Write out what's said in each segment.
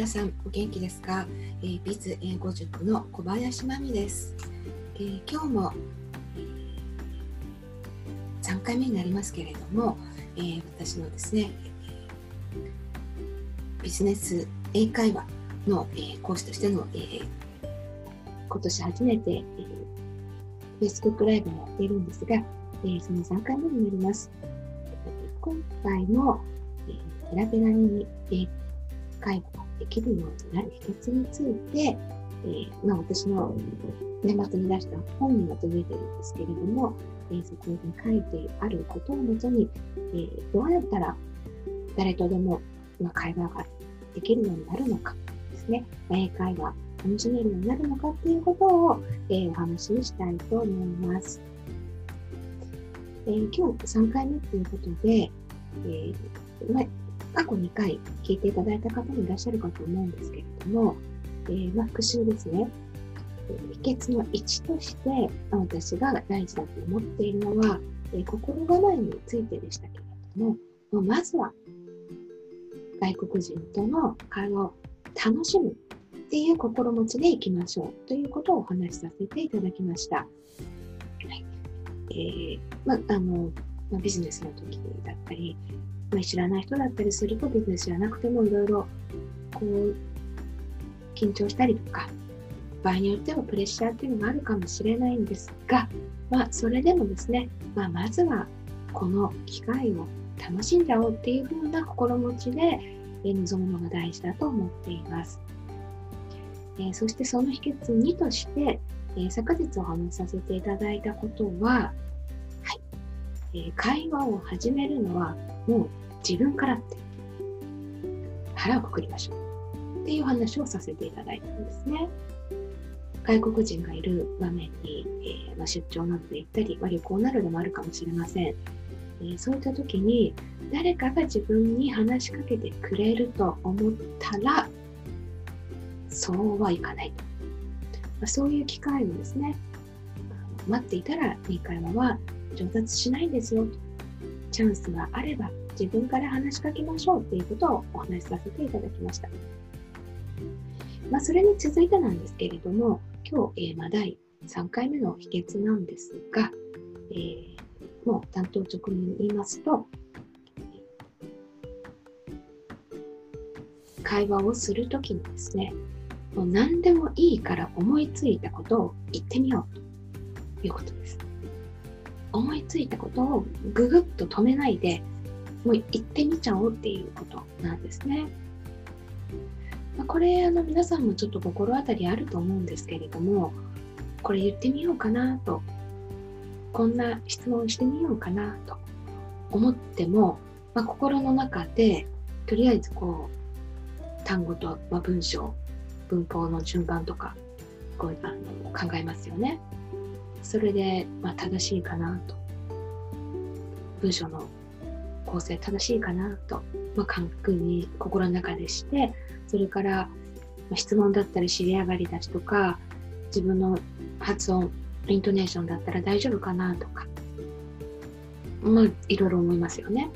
皆さんお元気ですか、えー、ビズ英語塾の小林真美です、えー、今日も、3回目になりますけれども、えー、私のですねビジネス英会話の、え、講師としての、え、今年初めて、えー、Facebook ライブもやっているんですが、え、その3回目になります。今回の、え、ペラペラに英会話できるようになる秘訣について、えー、まあ、私の年末に出した本にまとめてるんですけれども、えー、そこに書いてあることをもとに、えー、どうやったら誰とでも、まあ、会話ができるようになるのかですね、英会話楽しめるようになるのかっていうことを、えー、お話ししたいと思います。えー、今日3回目ということで、えーま、過去2回聞いていただいた方もいらっしゃるかと思うんですけれども、えー、まあ、復習ですね。秘訣の1として、私が大事だと思っているのは、え心構えについてでしたけれども、まずは外国人との会話を楽しむっていう心持ちでいきましょうということをお話しさせていただきました。はいえーまあのま、ビジネスの時だったり、まあ、知らない人だったりするとビジネスじゃなくてもいろいろこう緊張したりとか場合によってはプレッシャーっていうのがあるかもしれないんですが、まあ、それでもですね、まあ、まずはこの機会を楽しんじゃおうっていう風な心持ちで臨むのが大事だと思っています。えー、そしてその秘訣2として、えー、昨日お話しさせていただいたことは、はいえー、会話を始めるのはもう自分からって腹をくくりましょうっていう話をさせていただいたんですね。外国人がいる場面に、えー、まあ、出張などで行ったり、まあ、旅行などでもあるかもしれません。えー、そういった時に誰かが自分に話しかけてくれると思ったらそうはいかないと、まあ、そういう機会をですね待っていたら英会話は上達しないんですよチャンスがあれば自分から話しかけましょうっていうことをお話しさせていただきました。まあ、それに続いてなんですけれども、今日、えー、まあ第3回目の秘訣なんですが、えー、もう担当直入に言いますと、会話をするときにですね、もう何でもいいから思いついたことを言ってみようということです。思いついたことをぐぐっと止めないで、もう行ってみちゃおうっていうことなんですね。ま、これあの皆さんもちょっと心当たりあると思うんですけれどもこれ言ってみようかなとこんな質問してみようかなと思っても、まあ、心の中でとりあえずこう単語と、まあ、文章文法の順番とかこうあの考えますよね。それで、まあ、正しいかなと。文章の構成正しいかなと、まあ、確認心の中でしてそれから、質問だったり知り上がりだしとか自分の発音イントネーションだったら大丈夫かなとか。まあいろいろ思いますよね。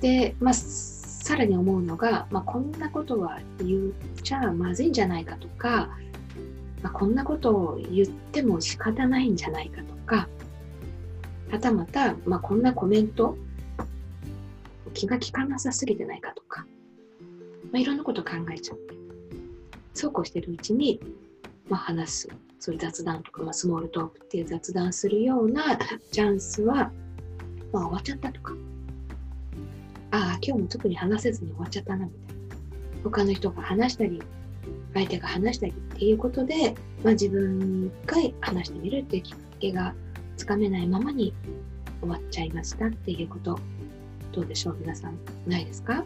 で、まあ、さらに思うのが、まあ、こんなことは言っちゃまずいんじゃないかとか、まあ、こんなことを言っても仕方ないんじゃないかとかはたまた、まあ、こんなコメント気が利かなさすぎてないかとか、まあ、いろんなこと考えちゃう。そうこうしてるうちに、まあ、話す、そういう雑談とか、まあ、スモールトークっていう雑談するようなチャンスは、まあ、終わっちゃったとか、ああ、今日も特に話せずに終わっちゃったなみたいな。他の人が話したり、相手が話したりっていうことで、まあ、自分が話してみるっていうきっかけがつかめないままに終わっちゃいましたっていうことどうでしょう皆さんないですか？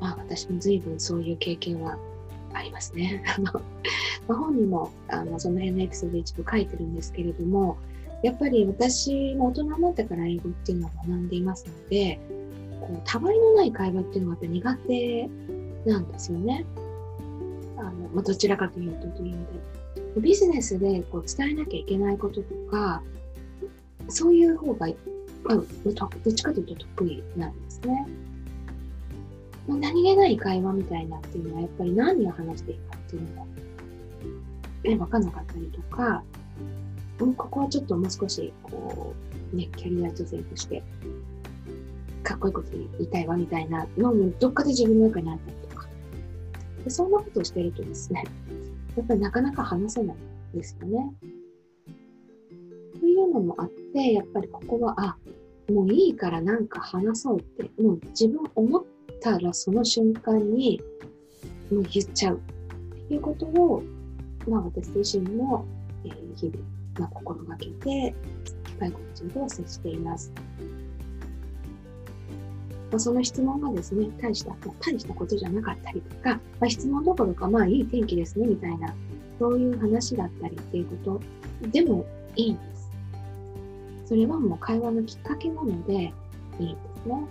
まあ私も随分そういう経験はありますね。あの本にもあのその辺のエピソード一部書いてるんですけれどもやっぱり私も大人になってから英語っていうのを学んでいますのでこうたわいのない会話っていうのがやっぱ苦手なんですよね。あのまあ、どちらかというとというのでビジネスでこう伝えなきゃいけないこととかそういう方がまあ、どっちかというと得意なんですね。まあ、何気ない会話みたいなっていうのはやっぱり何を話していいかっていうのが、え、分かんなかったりとか、うん、ここはちょっともう少し、こう、ね、キャリア女性として、かっこいいこと言いたいわみたいなのもどっかで自分の中にあったりとか。でそんなことをしているとですね、やっぱりなかなか話せないですよね。というのもあって、やっぱりここは、あ、もういいからなんか話そうって、もう自分思ったらその瞬間にもう言っちゃうっていうことを、まあ私自身も、えー、日々、まあ、心がけて、外国人と接しています。まあ、その質問がですね、大した、大したことじゃなかったりとか、まあ、質問どころか、まあいい天気ですね、みたいな、そういう話だったりっていうことでもいいんです。それはもう会話のきっかけなのでいいんですね。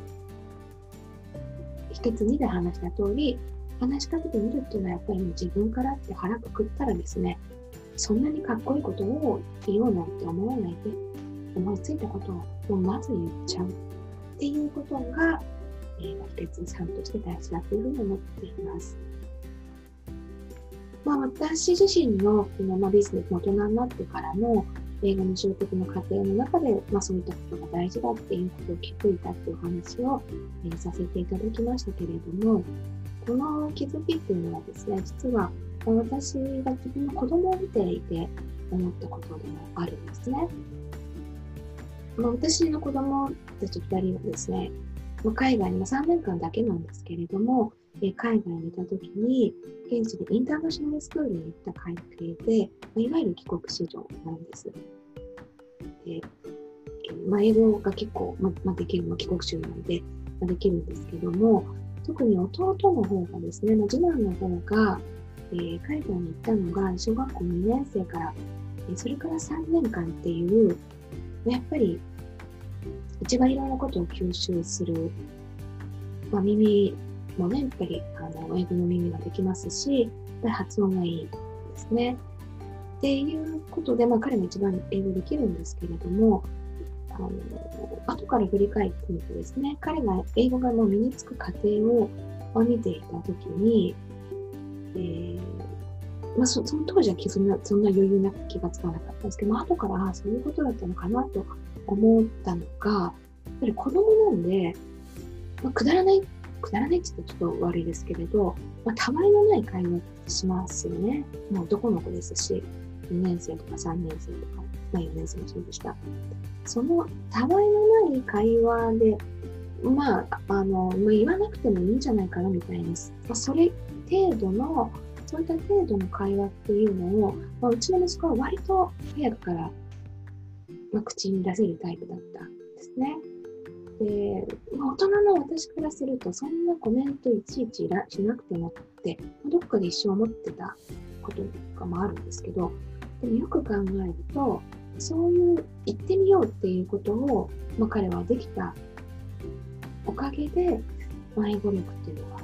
一つ二で話した通り、話しかけてみるっていうのはやっぱりもう自分からって腹くくったらですね、そんなにかっこいいことを言おうなんて思わないで、思いついたことをもうまず言っちゃうっていうことが、えー、秘訣さんとして大事だというふうに思っています。まあ、私自身のこの、まあ、ビジネス大人になってからの英語の習得の過程の中で、まあ、そういったことが大事だっていうことを気づいたっていう話を、えー、させていただきましたけれども、この気づきっていうのはですね、実は私が自分の子供を見ていて思ったことでもあるんですね。まあ、私の子供たち2人はですね、まあ、海外に3年間だけなんですけれども、え海外にいた時に、現地でインターナショナルスクールに行った関係で、まあ、いわゆる帰国子女なんです。でまあ、英語が結構、ままあ、できる、まあ、帰国子女なので、まあ、できるんですけども、特に弟の方がですね、まあ、次男の方が、えー、海外に行ったのが小学校2年生から、えそれから3年間っていう、やっぱり一番いろんなことを吸収する、まあ、耳もね、やっぱりあの英語の耳ができますし、やっぱり発音がいいですね。っていうことで、まあ、彼も一番英語できるんですけれども、あの後から振り返ってみてですね、彼が英語がもう身につく過程を、見ていたときに、えーまあそ、の当時はそんなそんな余裕なく気がつかなかったんですけど、まあ、後からそういうことだったのかなと思ったのが、やっぱり子供なんで、まあ、くだらない、くだらないって言ったらちょっと悪いですけれど、まあ、たわいのない会話しますよね。もう男の子ですし、2年生とか3年生とか、まあ、4年生もそうでした。そのたわいのない会話で、まあ、あの、まあ、言わなくてもいいんじゃないかなみたいな、まあ、それ程度の、そういった程度の会話っていうのを、まあ、うちの息子は割と早くからまあ、口に出せるタイプだったんですね。で、まあ、大人の私からすると、そんなコメントいちいちしなくてもって、どっかで一生思ってたこととかもあるんですけど、でもよく考えると、そういう言ってみようっていうことを、まあ、彼はできたおかげで、まあ、英語力っていうのは、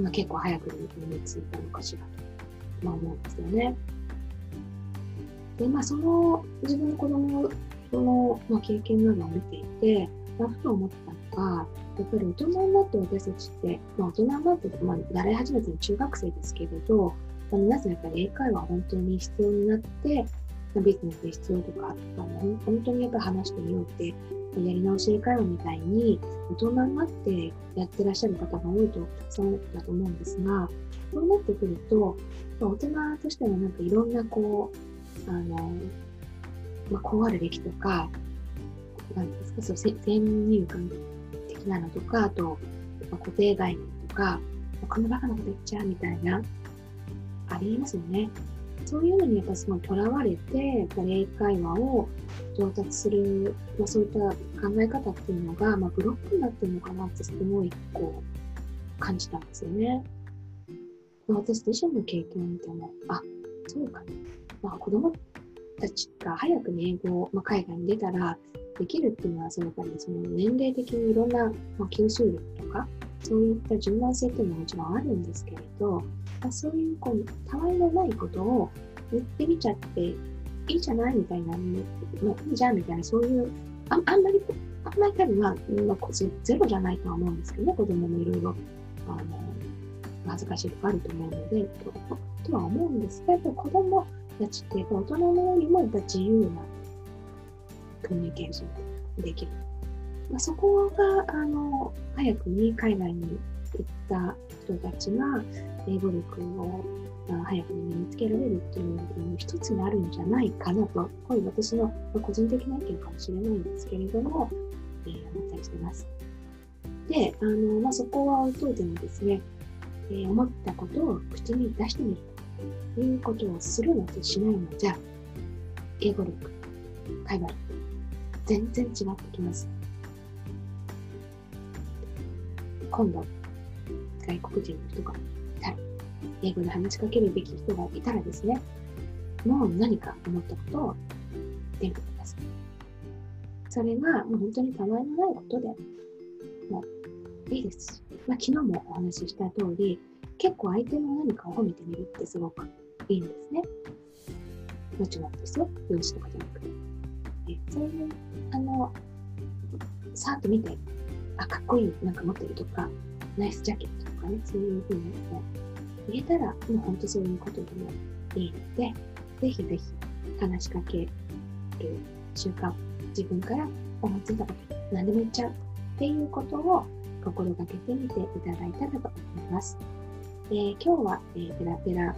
まあ、結構早く身についたのかしらと、まあ、思うんですよね。で、まあ、その自分の子供の、まあ、経験などを見ていて、まあ、ふと思ったのが、やっぱり大人になって私たちって、まあ、大人になって、まあ、習い始めてる中学生ですけれど、まあ、皆さんやっぱり英会話本当に必要になって、ビジネスで必要とか、まあ、本当にやっぱ話してみようって、やり直し英会話みたいに大人になってやってらっしゃる方が多いとたくさんだと思うんですが、そうなってくると、大人としてはなんかいろんなこう、あの、まあ、こうあるべきとか、なんですか、そう、先入観的なのとか、あと、まあ、固定概念とか、このバカなこと言っちゃうみたいな、ありますよね。そういうのにやっぱすごいとらわれて、やっぱり英会話を上達する、まあ、そういった考え方っていうのが、まあ、ブロックになってるのかなってすごいこう感じたんですよね。まあ、私自身の経験を見ても、あ、そうか、ね、まあ、子供たちが早くに英語、まあ、海外に出たらできるっていうのはそのやっぱりその年齢的にいろんな、まあ、吸収力とかそういった柔軟性っていうのはもちろんあるんですけれど、まあ、そういうこうたわいのないことを言ってみちゃっていいじゃないみたいな、まあ、いいじゃんみたいなそういうああんまりあんまり多分まあ、まあ、ゼロじゃないとは思うんですけどね子供もいろいろあの恥ずかしいとかあると思うのでととは思うんですがやっぱり子供たちって大人のよりも自由なコミュニケーションできる。まあ、そこがあの早くに海外に行った人たちが英語力を早くに身につけられるっていうのの一つになるんじゃないかなと、これ私の個人的な意見かもしれないんですけれども、えー、思ったりしてます。で、あのまあ、そこは置いといてもですね、えー、思ったことを口に出してみるということをするのとしないのじゃ、英語力、会話力、全然違ってきます。今度、外国人の人がいたら、英語で話しかけるべき人がいたらですね、もう何か思ったことを言ってみてください。それがもう本当にたわいのないことでもういいですし、まあ、昨日もお話しした通り、結構相手の何かを褒めてみるってすごくいいんですね。もちろんですよ。容姿とかじゃなくて。そういう、あの、さーっと見て、あ、かっこいい、なんか持ってるとか、ナイスジャケットとかね、そういうふうに言えたら、もう本当そういうことでもいいので、ぜひぜひ話しかける習慣、自分から思いついたこと、何でも言っちゃうっていうことを心がけてみていただいたらと思います。えー、今日は、えー、ペラペラ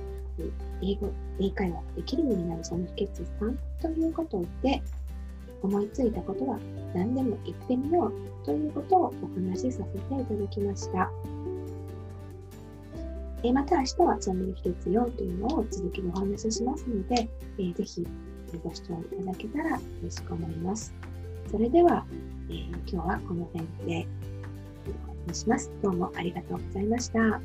英語、英会話できるようになるその秘訣3ということで、思いついたことは何でも言ってみようということをお話しさせていただきました。えまた明日はその秘訣4というのを続きでお話ししますので、えー、ぜひご視聴いただけたら嬉しく思います。それでは、えー、今日はこの辺でお話します。どうもありがとうございました。